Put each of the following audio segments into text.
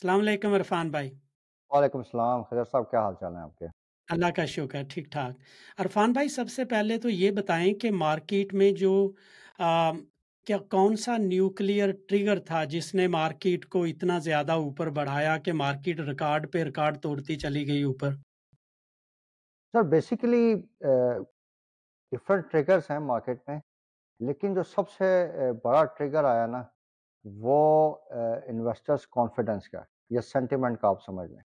السلام علیکم عرفان بھائی۔ وعلیکم السلام خضر صاحب کیا حال چال ہیں آپ کے؟ اللہ کا شکر ٹھیک ٹھاک۔ عرفان بھائی سب سے پہلے تو یہ بتائیں کہ مارکیٹ میں جو آ, کیا کون سا نیوکلیئر ٹریگر تھا جس نے مارکیٹ کو اتنا زیادہ اوپر بڑھایا کہ مارکیٹ ریکارڈ پہ ریکارڈ توڑتی چلی گئی اوپر؟ سر بیسیکلی ڈفرنٹ ٹریگرز ہیں مارکیٹ میں لیکن جو سب سے بڑا ٹریگر آیا نا وہ انویسٹرز کانفیڈنس کا، یا سینٹیمنٹ کا آپ سمجھ لیں۔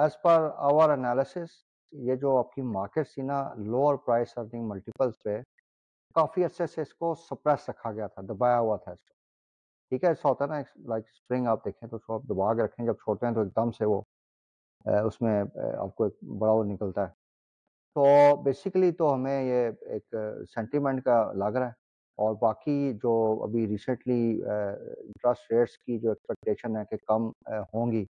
ایز پر آور انالیسس یہ جو آپ کی مارکیٹ تھی نا لوور پرائس ارننگ ملٹیپلس پہ، کافی عرصے سے اس کو سپریس رکھا گیا تھا، دبایا ہوا تھا اس کو۔ ٹھیک ہے، ایسا ہوتا ہے نا لائک اسپرنگ آپ دیکھیں تو اس کو آپ دبا کے رکھیں، جب چھوٹے ہیں تو ایک دم سے وہ اس میں آپ کو ایک بڑا وہ نکلتا ہے۔ تو بیسیکلی تو ہمیں یہ ایک سینٹیمنٹ کا لگ رہا ہے۔ اور باقی جو ابھی ریسنٹلی انٹرسٹ ریٹس کی جو ایکسپیکٹیشن ہے کہ کم ہوں گی،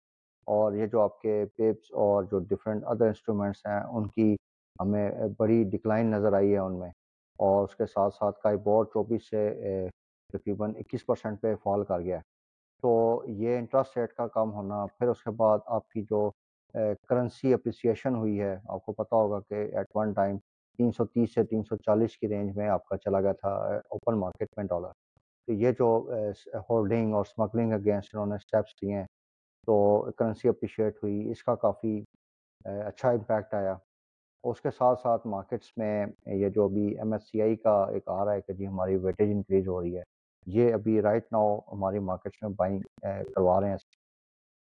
اور یہ جو آپ کے پیپس اور جو ڈفرینٹ ادر انسٹرومنٹس ہیں، ان کی ہمیں بڑی ڈکلائن نظر آئی ہے ان میں، اور اس کے ساتھ ساتھ کئی بورڈ چوبیس سے تقریباً اکیس پرسنٹ پہ فال کر گیا ہے۔ تو یہ انٹرسٹ ریٹ کا کم ہونا، پھر اس کے بعد آپ کی جو کرنسی اپریسیشن ہوئی ہے، آپ کو پتہ ہوگا کہ ایٹ ون ٹائم تین سو تیس سے تین سو چالیس کی رینج میں آپ کا چلا گیا تھا اوپن مارکیٹ میں ڈالر۔ تو یہ جو ہولڈنگ اور اسمگلنگ اگینسٹ انہوں نے اسٹیپس لیے ہیں، تو کرنسی اپریشیٹ ہوئی۔ اس کا کافی اچھا امپیکٹ آیا۔ اس کے ساتھ ساتھ مارکیٹس میں یہ جو ابھی ایم ایس سی آئی کا ایک آ رہا ہے کہ جی ہماری ویٹیج انکریز ہو رہی ہے، یہ ابھی رائٹ ناؤ ہماری مارکیٹس میں بائنگ کروا رہے ہیں۔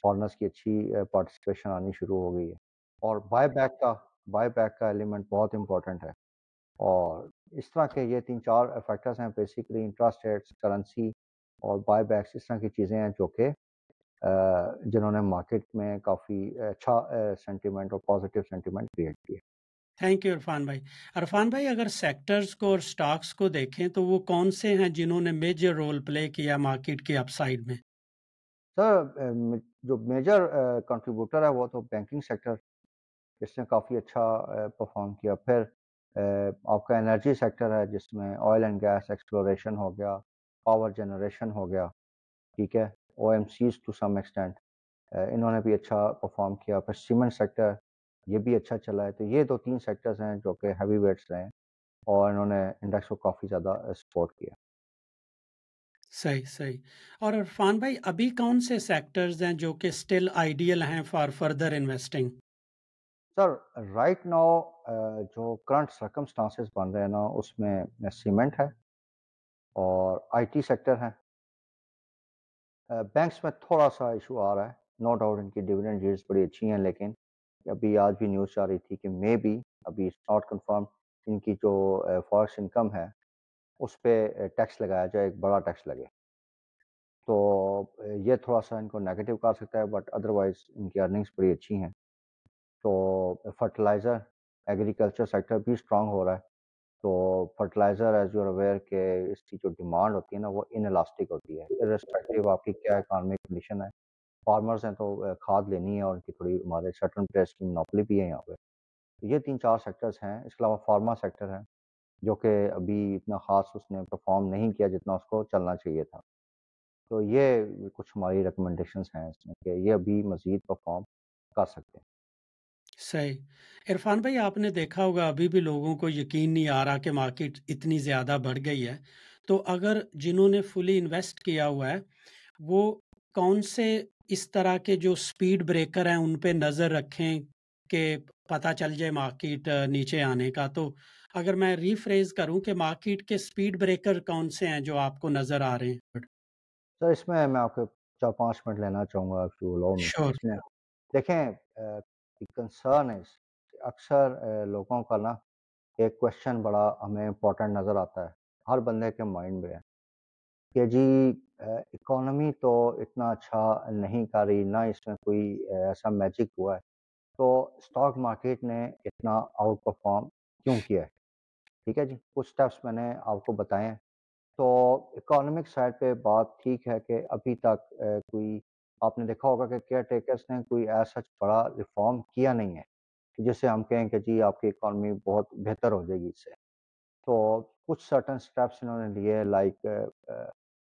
فارنرس کی اچھی پارٹیسپیشن آنی شروع ہو گئی ہے۔ اور بائی بیک کا بائی بیک کا ایلیمنٹ بہت امپورٹنٹ ہے۔ اور اس طرح کے یہ تین چار فیکٹرز ہیں بیسیکلی انٹرسٹ ریٹس کرنسی اور بائی بیکس اس طرح کی چیزیں ہیں جو کہ جنہوں نے مارکیٹ میں کافی اچھا سینٹیمنٹ اور پازیٹیو سینٹیمنٹ کریٹ کیا تھینک یو عرفان بھائی۔ عرفان بھائی اگر سیکٹرز کو اور سٹاکس کو دیکھیں تو وہ کون سے ہیں جنہوں نے میجر رول پلے کیا مارکیٹ کی اپ سائڈ میں؟ سر جو میجر کنٹریبیوٹر ہے وہ تو بینکنگ سیکٹر اس نے کافی اچھا پرفارم کیا۔ پھر آپ کا انرجی سیکٹر ہے، جس میں آئل اینڈ گیس ایکسپلوریشن ہو گیا پاور جنریشن ہو گیا، ٹھیک ہے؟ O M Cs to some extent انہوں نے بھی اچھا پرفارم کیا۔ پھر سیمنٹ سیکٹر یہ بھی اچھا چلا ہے۔ تو یہ دو تین سیکٹرز ہیں جو کہ ہیوی ویٹس رہے ہیں اور انہوں نے انڈیکس کو کافی زیادہ سپورٹ کیا۔ صحیح صحیح۔ اور عرفان بھائی، ابھی کون سے سیکٹرز ہیں جو کہ سٹل آئیڈیل ہیں for further investing sir right now جو کرنٹ سرکمسٹانسز بن رہے ہیں نا، اس میں سیمنٹ ہے اور آئی ٹی سیکٹر ہے uh, بینکس میں تھوڑا سا ایشو آ رہا ہے۔ نو ڈاؤٹ ان کی ڈویڈنڈ ریٹس بڑی اچھی ہیں، لیکن ابھی آج بھی نیوز آ رہی تھی کہ مے بی ابھی ناٹ کنفرم ان کی جو uh, فارسٹ انکم ہے، اس پہ uh, ٹیکس لگایا جائے، ایک بڑا ٹیکس لگے۔ تو یہ تھوڑا سا ان کو نیگیٹو کر سکتا ہے بٹ ادروائز ان کی ارننگس بڑی اچھی ہیں۔ تو فرٹیلائزر ایگریکلچر سیکٹر بھی اسٹرانگ ہو رہا ہے۔ تو فرٹیلائزر ایز یو اویئر کہ اس کی جو ڈیمانڈ ہوتی ہے نا وہ ان الاسٹک ہوتی ہے۔ ارسپیکٹیو آپ کی کیا اکانومک کنڈیشن ہے۔ فارمرز ہیں تو کھاد لینی ہے اور ان کی تھوڑی ہمارے سرٹن پریس کی منوپلی بھی ہے یہاں پہ۔ یہ تین چار سیکٹرز ہیں۔ اس کے علاوہ فارما سیکٹر ہے جو کہ ابھی اتنا خاص اس نے پرفارم نہیں کیا جتنا اس کو چلنا چاہیے تھا۔ تو یہ کچھ ہماری ریکمنڈیشنز ہیں اس میں کہ یہ ابھی مزید پرفارم کر سکتے ہیں۔ صحیح۔ عرفان بھائی آپ نے دیکھا ہوگا ابھی بھی لوگوں کو یقین نہیں آ رہا کہ مارکیٹ اتنی زیادہ بڑھ گئی ہے۔ تو اگر جنہوں نے فلی انویسٹ کیا ہوا ہے وہ کون سے اس طرح کے جو سپیڈ بریکر ہیں ان پہ نظر رکھیں کہ پتہ چل جائے مارکیٹ نیچے آنے کا۔ تو اگر میں ریفریز کروں کہ مارکیٹ کے سپیڈ بریکر کون سے ہیں جو آپ کو نظر آ رہے ہیں؟ سر اس میں میں آپ کو چار پانچ منٹ لینا چاہوں گا Sure. دیکھیں کنسرن ہے اکثر لوگوں کا نا ایک کوشچن بڑا ہمیں امپورٹنٹ نظر آتا ہے۔ ہر بندے کے مائنڈ میں ہے کہ جی اکانومی تو اتنا اچھا نہیں کر رہی، نہ اس میں کوئی ایسا میجک ہوا ہے۔ تو اسٹاک مارکیٹ نے اتنا آؤٹ پرفارم کیوں کیا ہے؟ ٹھیک ہے جی کچھ اسٹیپس میں نے آپ کو بتائے ہیں۔ تو اکانومک سائڈ پہ بات ٹھیک ہے کہ ابھی تک کوئی آپ نے دیکھا ہوگا کہ کیئر ٹیکرس نے کوئی ایسا بڑا ریفارم کیا نہیں ہے جس سے ہم کہیں کہ جی آپ کی اکانومی بہت بہتر ہو جائے گی اس سے۔ تو کچھ سرٹن اسٹیپس انہوں نے لیے like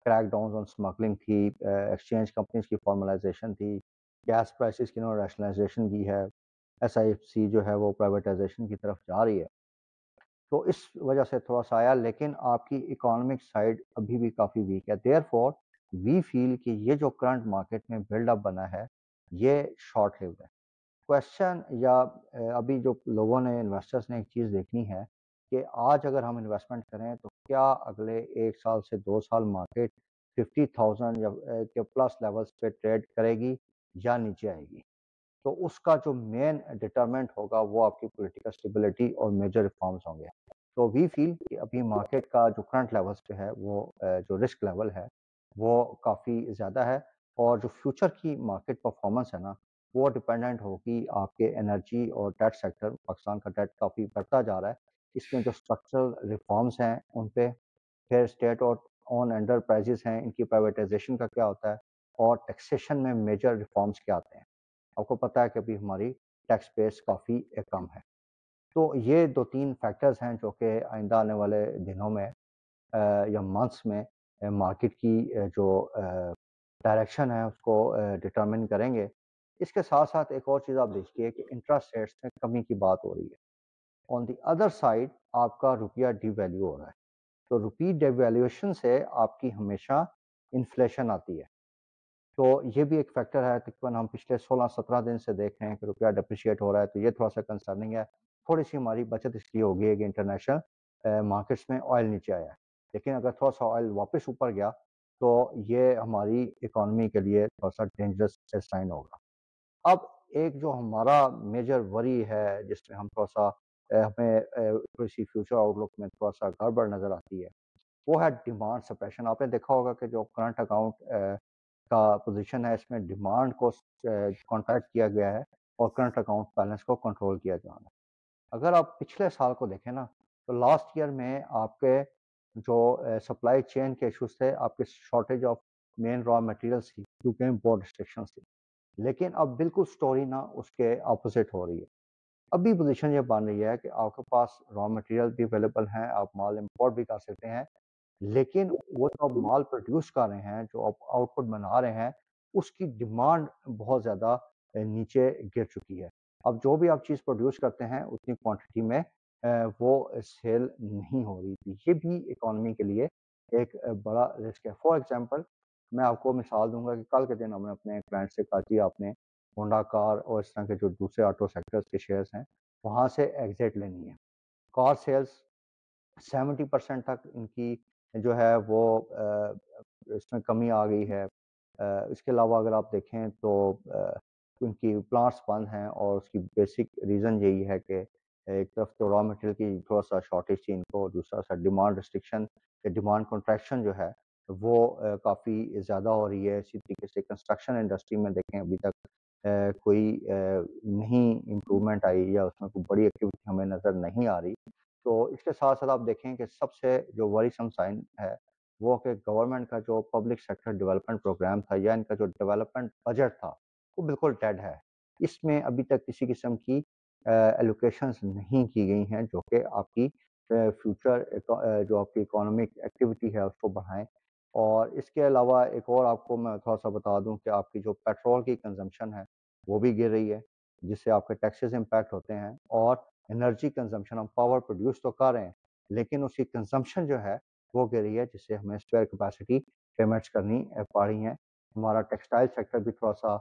crackdowns on smuggling تھی ایکسچینج کمپنیز کی فارملائزیشن تھی گیس پرائسز کی انہوں نے ریشنلائزیشن کی ہے ایس آئی ایف سی جو ہے وہ پرائیویٹائزیشن کی طرف جا رہی ہے۔ تو اس وجہ سے تھوڑا سا آیا، لیکن آپ کی اکانومک سائڈ ابھی بھی کافی ویک ہے۔ دیر فور وی فیل کہ یہ جو کرنٹ مارکیٹ میں بلڈ اپ بنا ہے، یہ شارٹ لیوڈ ہے۔ کوشچن یا ابھی جو لوگوں نے انویسٹرز نے ایک چیز دیکھنی ہے کہ آج اگر ہم انویسٹمنٹ کریں تو کیا اگلے ایک سال سے دو سال مارکیٹ ففٹی تھاؤزنڈ یا پلس لیولز پہ ٹریڈ کرے گی یا نیچے آئے گی۔ تو اس کا جو مین ڈٹرمنٹ ہوگا وہ آپ کی پولیٹیکل اسٹیبلٹی اور میجر ریفارمز ہوں گے۔ تو وی فیل کہ ابھی مارکیٹ کا جو کرنٹ لیولز پہ ہے وہ جو رسک لیول ہے وہ کافی زیادہ ہے اور جو فیوچر کی مارکیٹ پرفارمنس ہے نا، وہ ڈپینڈنٹ ہوگی آپ کے انرجی اور ڈیٹ سیکٹر پاکستان کا ڈیٹ کافی بڑھتا جا رہا ہے۔ اس میں جو اسٹرکچرل ریفارمس ہیں ان پہ پھر اسٹیٹ اور آن انڈر پرائزز ہیں، ان کی پرائیویٹائزیشن کا کیا ہوتا ہے اور ٹیکسیشن میں میجر ریفارمس کیا آتے ہیں۔ آپ کو پتہ ہے کہ ابھی ہماری ٹیکس بیس کافی کم ہے۔ تو یہ دو تین فیکٹرز ہیں جو کہ آئندہ آنے والے دنوں میں یا منتھس میں مارکیٹ کی جو ڈائریکشن ہے، اس کو ڈٹرمن کریں گے۔ اس کے ساتھ ساتھ ایک اور چیز آپ دیکھیے کہ انٹرسٹ ریٹس میں کمی کی بات ہو رہی ہے۔ آن دی ادر سائڈ آپ کا روپیہ ڈی ویلیو ہو رہا ہے۔ تو روپی ڈی ویلیویشن سے آپ کی ہمیشہ انفلیشن آتی ہے۔ تو یہ بھی ایک فیکٹر ہے، تقریباً ہم پچھلے سولہ، سترہ دن سے دیکھ رہے ہیں کہ روپیہ ڈپریشیٹ ہو رہا ہے، تو یہ تھوڑا سا کنسرننگ ہے۔ تھوڑی سی ہماری بچت اس لیے ہوگی ہے کہ انٹرنیشنل مارکیٹس میں آئل نیچے آیا ہے۔ لیکن اگر تھوڑا سا آئل واپس اوپر گیا تو یہ ہماری اکانومی کے لیے تھوڑا سا ڈینجرس سائن ہوگا۔ اب ایک جو ہمارا میجر وری ہے جس میں ہم تھوڑا سا ہمیں تھوڑی سی فیوچر آؤٹ لک میں تھوڑا سا گڑبڑ نظر آتی ہے، وہ ہے ڈیمانڈ سپریشن آپ نے دیکھا ہوگا کہ جو کرنٹ اکاؤنٹ کا پوزیشن ہے، اس میں ڈیمانڈ کو کانٹیکٹ کیا گیا ہے اور کرنٹ اکاؤنٹ بیلنس کو کنٹرول کیا جانا اگر آپ پچھلے سال کو دیکھیں نا، تو لاسٹ ایئر میں آپ کے جو سپلائی چین کے ایشوز تھے، آپ کے shortage of main raw materials تھی کیونکہ امپورٹ ریسٹرکشنس تھی۔ لیکن اب بالکل سٹوری نا اس کے اپوزٹ ہو رہی ہے۔ ابھی پوزیشن یہ بن رہی ہے کہ آپ کے پاس را مٹیریل بھی اویلیبل ہیں، آپ مال امپورٹ بھی کر سکتے ہیں، لیکن وہ جو آپ مال پروڈیوس کر رہے ہیں، جو آپ آؤٹ پٹ بنا رہے ہیں، اس کی ڈیمانڈ بہت زیادہ نیچے گر چکی ہے۔ اب جو بھی آپ چیز پروڈیوس کرتے ہیں، اتنی کوانٹٹی میں وہ سیل نہیں ہو رہی تھی۔ یہ بھی اکانومی کے لیے ایک بڑا رسک ہے۔ فار ایگزامپل میں آپ کو مثال دوں گا کہ کل کے دن ہم نے اپنے کلائنٹ سے کہا کہ آپ نے ہونڈا کار اور اس طرح کے جو دوسرے آٹو سیکٹرز کے شیئرز ہیں، وہاں سے ایگزٹ لینی ہے۔ کار سیلز سیونٹی پرسینٹ تک ان کی جو ہے وہ اس میں کمی آ گئی ہے۔ اس کے علاوہ اگر آپ دیکھیں تو ان کی پلانٹس بند ہیں اور اس کی بیسک ریزن یہی ہے کہ ایک طرف تو را مٹیریل کی تھوڑا سا شارٹیج تھی ان کو دوسرا سا ڈیمانڈ ریسٹرکشن یا ڈیمانڈ کنٹریکشن جو ہے، وہ کافی زیادہ ہو رہی ہے۔ اسی طریقے سے کنسٹرکشن انڈسٹری میں دیکھیں، ابھی تک کوئی نہیں امپرومنٹ آئی یا اس میں کوئی بڑی ایکٹیویٹی ہمیں نظر نہیں آ رہی۔ تو اس کے ساتھ ساتھ آپ دیکھیں کہ سب سے جو وریسم سائن ہے، وہ کہ گورنمنٹ کا جو پبلک سیکٹر ڈیولپمنٹ پروگرام تھا یا ان کا جو ڈیولپمنٹ بجٹ تھا، وہ بالکل ڈیڈ ہے۔ اس میں ابھی تک کسی قسم کی ایلوکیشنز نہیں کی گئی ہیں جو کہ آپ کی فیوچر جو آپ کی اکانومک ایکٹیویٹی ہے، اس کو بڑھائیں۔ اور اس کے علاوہ ایک اور آپ کو میں تھوڑا سا بتا دوں کہ آپ کی جو پیٹرول کی کنزمپشن ہے، وہ بھی گر رہی ہے، جس سے آپ کے ٹیکسز امپیکٹ ہوتے ہیں۔ اور انرجی کنزمپشن ہم پاور پروڈیوس تو کر رہے ہیں، لیکن اس کی کنزمپشن جو ہے، وہ گر رہی ہے، جس سے ہمیں اسپیئر کیپیسٹی پیمنٹس کرنی پڑ رہی ہیں۔ ہمارا ٹیکسٹائل سیکٹر بھی تھوڑا سا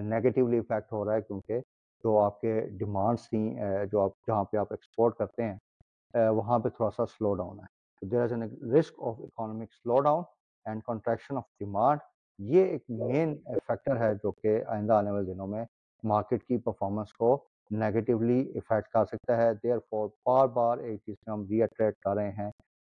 نیگیٹیولی افیکٹ ہو رہا ہے کیونکہ جو آپ کے ڈیمانڈس تھیں جو آپ، جہاں پہ آپ ایکسپورٹ کرتے ہیں وہاں پہ تھوڑا سا سلو ڈاؤن ہے۔ تو there is an risk of economic slow down and contraction of demand یہ ایک مین فیکٹر ہے جو کہ آئندہ آنے والے دنوں میں مارکیٹ کی پرفارمنس کو نیگیٹیولی افیکٹ کر سکتا ہے۔ دیر فور بار بار ایک چیز میں ہم ری اٹریٹ کر رہے ہیں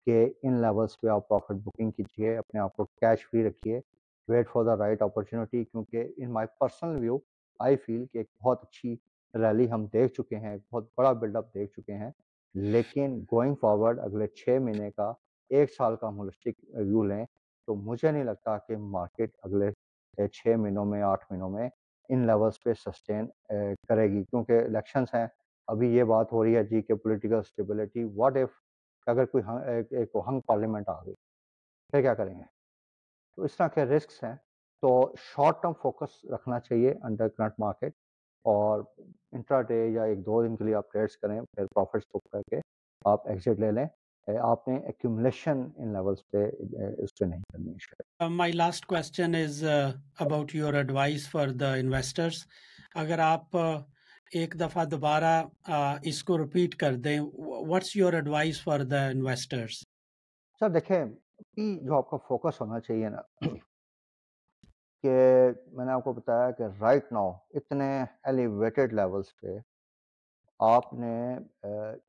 کہ ان لیولس پہ آپ پروفٹ بکنگ کیجیے، اپنے آپ کو کیش فری رکھیے wait for the right opportunity کیونکہ ان مائی پرسنل ویو آئی فیل کہ ایک بہت اچھی ریلی ہم دیکھ چکے ہیں، ایک بہت بڑا بلڈ اپ دیکھ چکے ہیں۔ لیکن گوئنگ فارورڈ اگلے چھ مہینے کا، ایک سال کا ہولسٹک ویو لیں تو مجھے نہیں لگتا کہ مارکیٹ اگلے چھ مہینوں میں، آٹھ مہینوں میں ان لیولس پہ سسٹین کرے گی۔ کیونکہ الیکشنس ہیں۔ ابھی یہ بات ہو رہی ہے جی کہ پولیٹیکل اسٹیبلٹی واٹ ایف اگر کوئی ایک ہنگ پارلیمنٹ آ گئی، پھر کیا کریں گے؟ تو اس طرح کے رسکس ہیں۔ تو شارٹ ٹرم فوکس رکھنا چاہیے انڈر کرنٹ مارکیٹ اور انٹرا ڈے یا ایک دو دن کے لیے آپ ٹریڈس کریں پھر پروفٹس بک کر کے آپ ایگزٹ لے لیں۔ آپ نے ایکومولیشن ان لیولس پہ اس پہ نہیں کرنی ہے my last question is about your advice for the investors اگر آپ ایک دفعہ دوبارہ اس کو رپیٹ کر دیں what's your advice for the investors sir دیکھیں جو آپ کا فوکس ہونا چاہیے نا کہ میں نے آپ کو بتایا کہ رائٹ ناؤ اتنے ایلیویٹڈ لیولس پہ آپ نے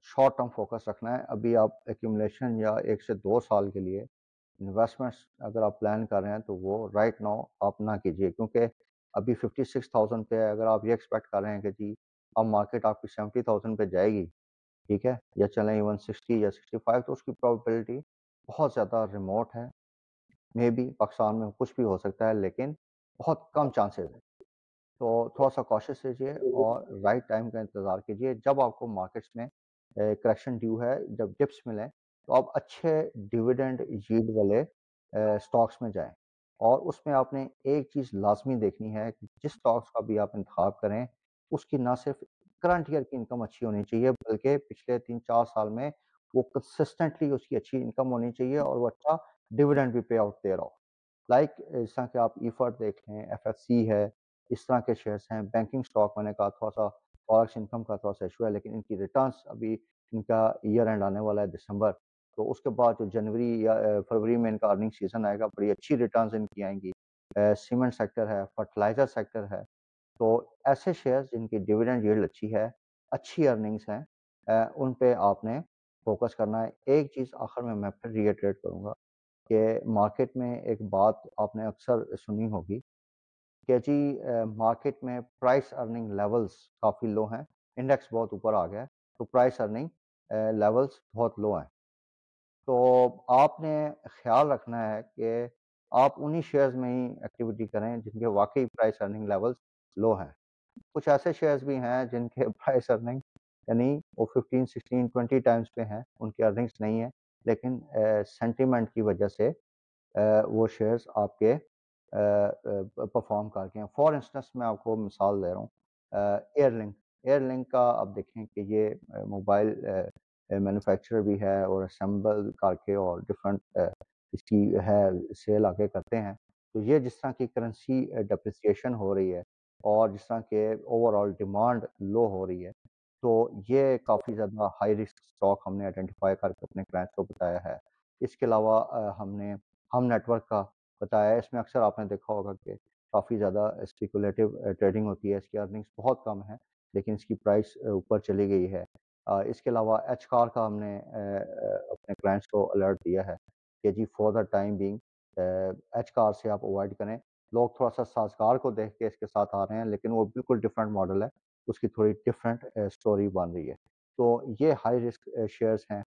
شارٹ ٹرم فوکس رکھنا ہے۔ ابھی آپ ایکوملیشن یا ایک سے دو سال کے لیے انویسٹمنٹس اگر آپ پلان کر رہے ہیں تو وہ رائٹ ناؤ آپ نہ کیجیے۔ کیونکہ ابھی ففٹی سکس تھاؤزینڈ پہ اگر آپ یہ ایکسپیکٹ کر رہے ہیں کہ جی اب مارکیٹ آپ کی سیونٹی تھاؤزینڈ پہ جائے گی، ٹھیک ہے، یا چلیں ایون سکسٹی یا سکسٹی فائیو تو اس کی پرابیبلٹی بہت زیادہ ریموٹ ہے۔ مے بی پاکستان میں کچھ بھی ہو سکتا ہے، لیکن بہت کم چانسز ہیں۔ تو تھوڑا سا کوشش رہیے اور رائٹ ٹائم کا انتظار کیجیے۔ جب آپ کو مارکیٹس میں کریکشن ڈیو ہے، جب ڈپس ملیں، تو آپ اچھے ڈیویڈنڈ جیڈ والے سٹاکس میں جائیں۔ اور اس میں آپ نے ایک چیز لازمی دیکھنی ہے کہ جس سٹاکس کا بھی آپ انتخاب کریں، اس کی نہ صرف کرنٹ ایئر کی انکم اچھی ہونی چاہیے، بلکہ پچھلے تین چار سال میں وہ کنسسٹنٹلی اس کی اچھی انکم ہونی چاہیے اور وہ اچھا ڈیویڈنڈ بھی پے آؤٹ دے رہا ہو۔ لائک جس طرح کہ آپ ایفرٹ دیکھ لیں، ایف ایف سی ہے، اس طرح کے شیئرس ہیں، بینکنگ سٹاک میں نے کہا تھوڑا سا فارکس انکم کا تھوڑا سا ایشو ہے، لیکن ان کی ریٹرنس ابھی ان کا ایئر اینڈ آنے والا ہے دسمبر۔ تو اس کے بعد جو جنوری یا فروری میں ان کا ارننگ سیزن آئے گا، بڑی اچھی ریٹرنس ان کی آئیں گی۔ سیمنٹ سیکٹر ہے، فرٹیلائزر سیکٹر ہے۔ تو ایسے شیئرز جن کی ڈویڈنڈ ییلڈ اچھی ہے، اچھی ارننگس ہیں ان پہ آپ نے فوکس کرنا ہے۔ ایک چیز آخر میں میں پھر ریٹریٹ کروں گا۔ کہ مارکیٹ میں ایک بات آپ نے اکثر سنی ہوگی کہ جی مارکیٹ میں پرائس ارننگ لیولز کافی لو ہیں۔ انڈیکس بہت اوپر آ گیا ہے، تو پرائس ارننگ لیولز بہت لو ہیں۔ تو آپ نے خیال رکھنا ہے کہ آپ انہی شیئرز میں ہی ایکٹیویٹی کریں جن کے واقعی پرائس ارننگ لیولز لو ہیں۔ کچھ ایسے شیئرز بھی ہیں جن کے پرائس ارننگ یعنی وہ ففٹین سکسٹین ٹوینٹی ٹائمز پہ ہیں، ان کی ارننگس نہیں ہیں۔ لیکن سینٹیمنٹ کی وجہ سے وہ شیئرز آپ کے پرفارم کر کے ہیں۔ فار انسٹنس میں آپ کو مثال دے رہا ہوں۔ ایئر لنک ایئر لنک کا آپ دیکھیں کہ یہ موبائل مینوفیکچرر بھی ہے اور اسمبل کر کے اور ڈفرنٹ اس کی ہے سیل آگے کرتے ہیں۔ تو یہ جس طرح کی کرنسی ڈپریسیشن ہو رہی ہے اور جس طرح کے اوور آل ڈیمانڈ لو ہو رہی ہے تو یہ کافی زیادہ ہائی رسک اسٹاک ہم نے آئیڈینٹیفائی کر کے اپنے کلائنٹس کو بتایا ہے۔ اس کے علاوہ ہم نے، ہم نیٹ ورک کا بتایا ہے۔ اس میں اکثر آپ نے دیکھا ہوگا کہ کافی زیادہ اسپیکولیٹو ٹریڈنگ ہوتی ہے۔ اس کی ارننگس بہت کم ہے لیکن اس کی پرائس اوپر چلی گئی ہے۔ اس کے علاوہ ایچ کار کا ہم نے اپنے کلائنٹس کو الرٹ دیا ہے کہ جی فور دا ٹائم بینگ ایچ کار سے آپ اوائڈ کریں۔ لوگ تھوڑا سا سازگار کو دیکھ کے اس کے ساتھ آ رہے ہیں، لیکن وہ بالکل ڈفرینٹ ماڈل ہے۔ اس کی تھوڑی ڈفرینٹ اسٹوری بن رہی ہے۔ تو یہ ہائی رسک شیئرس ہیں۔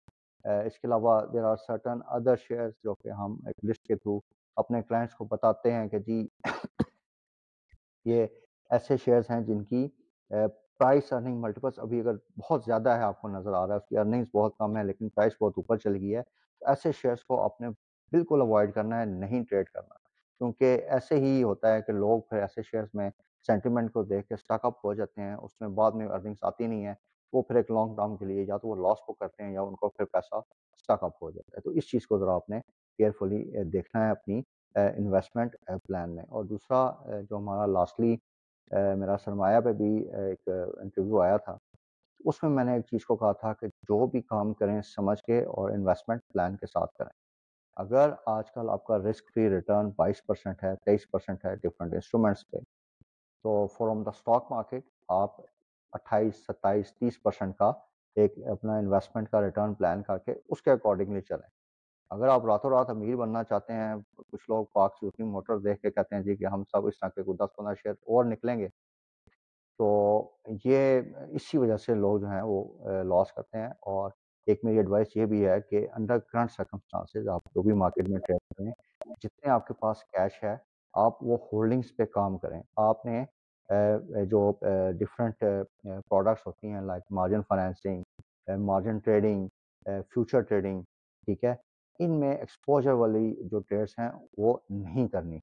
اس کے علاوہ there are certain other shares جو کہ ہم ایک لسٹ کے تھرو اپنے کلائنٹس کو بتاتے ہیں کہ جی یہ ایسے شیئرز ہیں جن کی پرائس ارننگ ملٹیپلس ابھی اگر بہت زیادہ ہے، آپ کو نظر آ رہا ہے، اس کی ارننگز بہت کم ہے، لیکن پرائس بہت اوپر چل گئی ہے۔ ایسے شیئرز کو آپ نے بالکل اوائڈ کرنا ہے، نہیں ٹریڈ کرنا۔ کیونکہ ایسے ہی ہوتا ہے کہ لوگ پھر ایسے شیئرز میں سینٹیمنٹ کو دیکھ کے اسٹاک اپ ہو جاتے ہیں، اس میں بعد میں ارننگس آتی نہیں ہیں، وہ پھر ایک لانگ ٹرم کے لیے یا تو وہ لاس کو کرتے ہیں یا ان کو پھر پیسہ اسٹاک اپ ہو جاتا ہے۔ تو اس چیز کو ذرا آپ نے کیئرفلی دیکھنا ہے اپنی انویسٹمنٹ پلان میں۔ اور دوسرا جو ہمارا لاسٹلی میرا سرمایہ پہ بھی ایک انٹرویو آیا تھا، اس میں میں نے ایک چیز کو کہا تھا کہ جو بھی کام کریں سمجھ کے اور انویسٹمنٹ پلان کے ساتھ کریں۔ اگر آج کل آپ کا رسک فری ریٹرن بائیس پرسینٹ ہے، تیئیس پرسینٹ ہے ڈفرینٹ انسٹرومنٹس پہ تو فرام دا اسٹاک مارکیٹ آپ اٹھائیس، ستائیس، تیس پرسینٹ کا ایک اپنا انویسٹمنٹ کا ریٹرن پلان کر کے اس کے اکارڈنگلی چلیں۔ اگر آپ راتوں رات امیر بننا چاہتے ہیں، کچھ لوگ پاک سوتی موٹر دیکھ کے کہتے ہیں جی کہ ہم سب اس طرح کے کوئی دس پندرہ شیئر اور نکلیں گے۔ تو یہ اسی وجہ سے لوگ جو ہیں وہ لاس کرتے ہیں اور ایک میری ایڈوائس یہ بھی ہے کہ انڈر کرنٹ سرکمسٹانسز آپ جو بھی مارکیٹ میں ٹریڈ کریں جتنے آپ کے پاس کیش ہے آپ وہ ہولڈنگس پہ کام کریں۔ آپ نے جو ڈفرینٹ پروڈکٹس ہوتی ہیں like margin financing margin trading future trading ٹھیک ہے؟ ان میں ایکسپوجر والی جو ٹریڈس ہیں وہ نہیں کرنی۔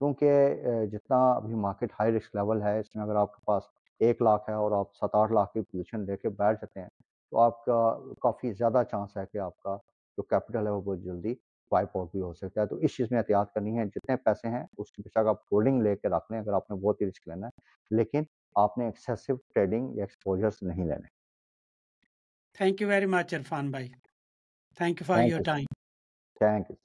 کیونکہ جتنا ابھی مارکیٹ ہائی رسک لیول ہے، اس میں اگر آپ کے پاس ایک لاکھ ہے اور آپ ست آٹھ لاکھ کی پوزیشن لے کے بیٹھ جاتے ہیں، تو آپ کا کافی زیادہ چانس ہے کہ آپ کا جو کیپٹل ہے وہ بہت جلدی وائپ آؤٹ بھی ہو سکتا ہے۔ تو اس چیز میں احتیاط کرنی ہے۔ جتنے پیسے ہیں اس کی بے آپ ہولڈنگ لے کے رکھ لیں۔ اگر آپ نے بہت ہی رسک لینا ہے لیکن آپ نے ایکسیسو ٹریڈنگ یا ایکسپوجرس نہیں لینے۔ Thank you very much Irfan بھائی thank you for your time thank you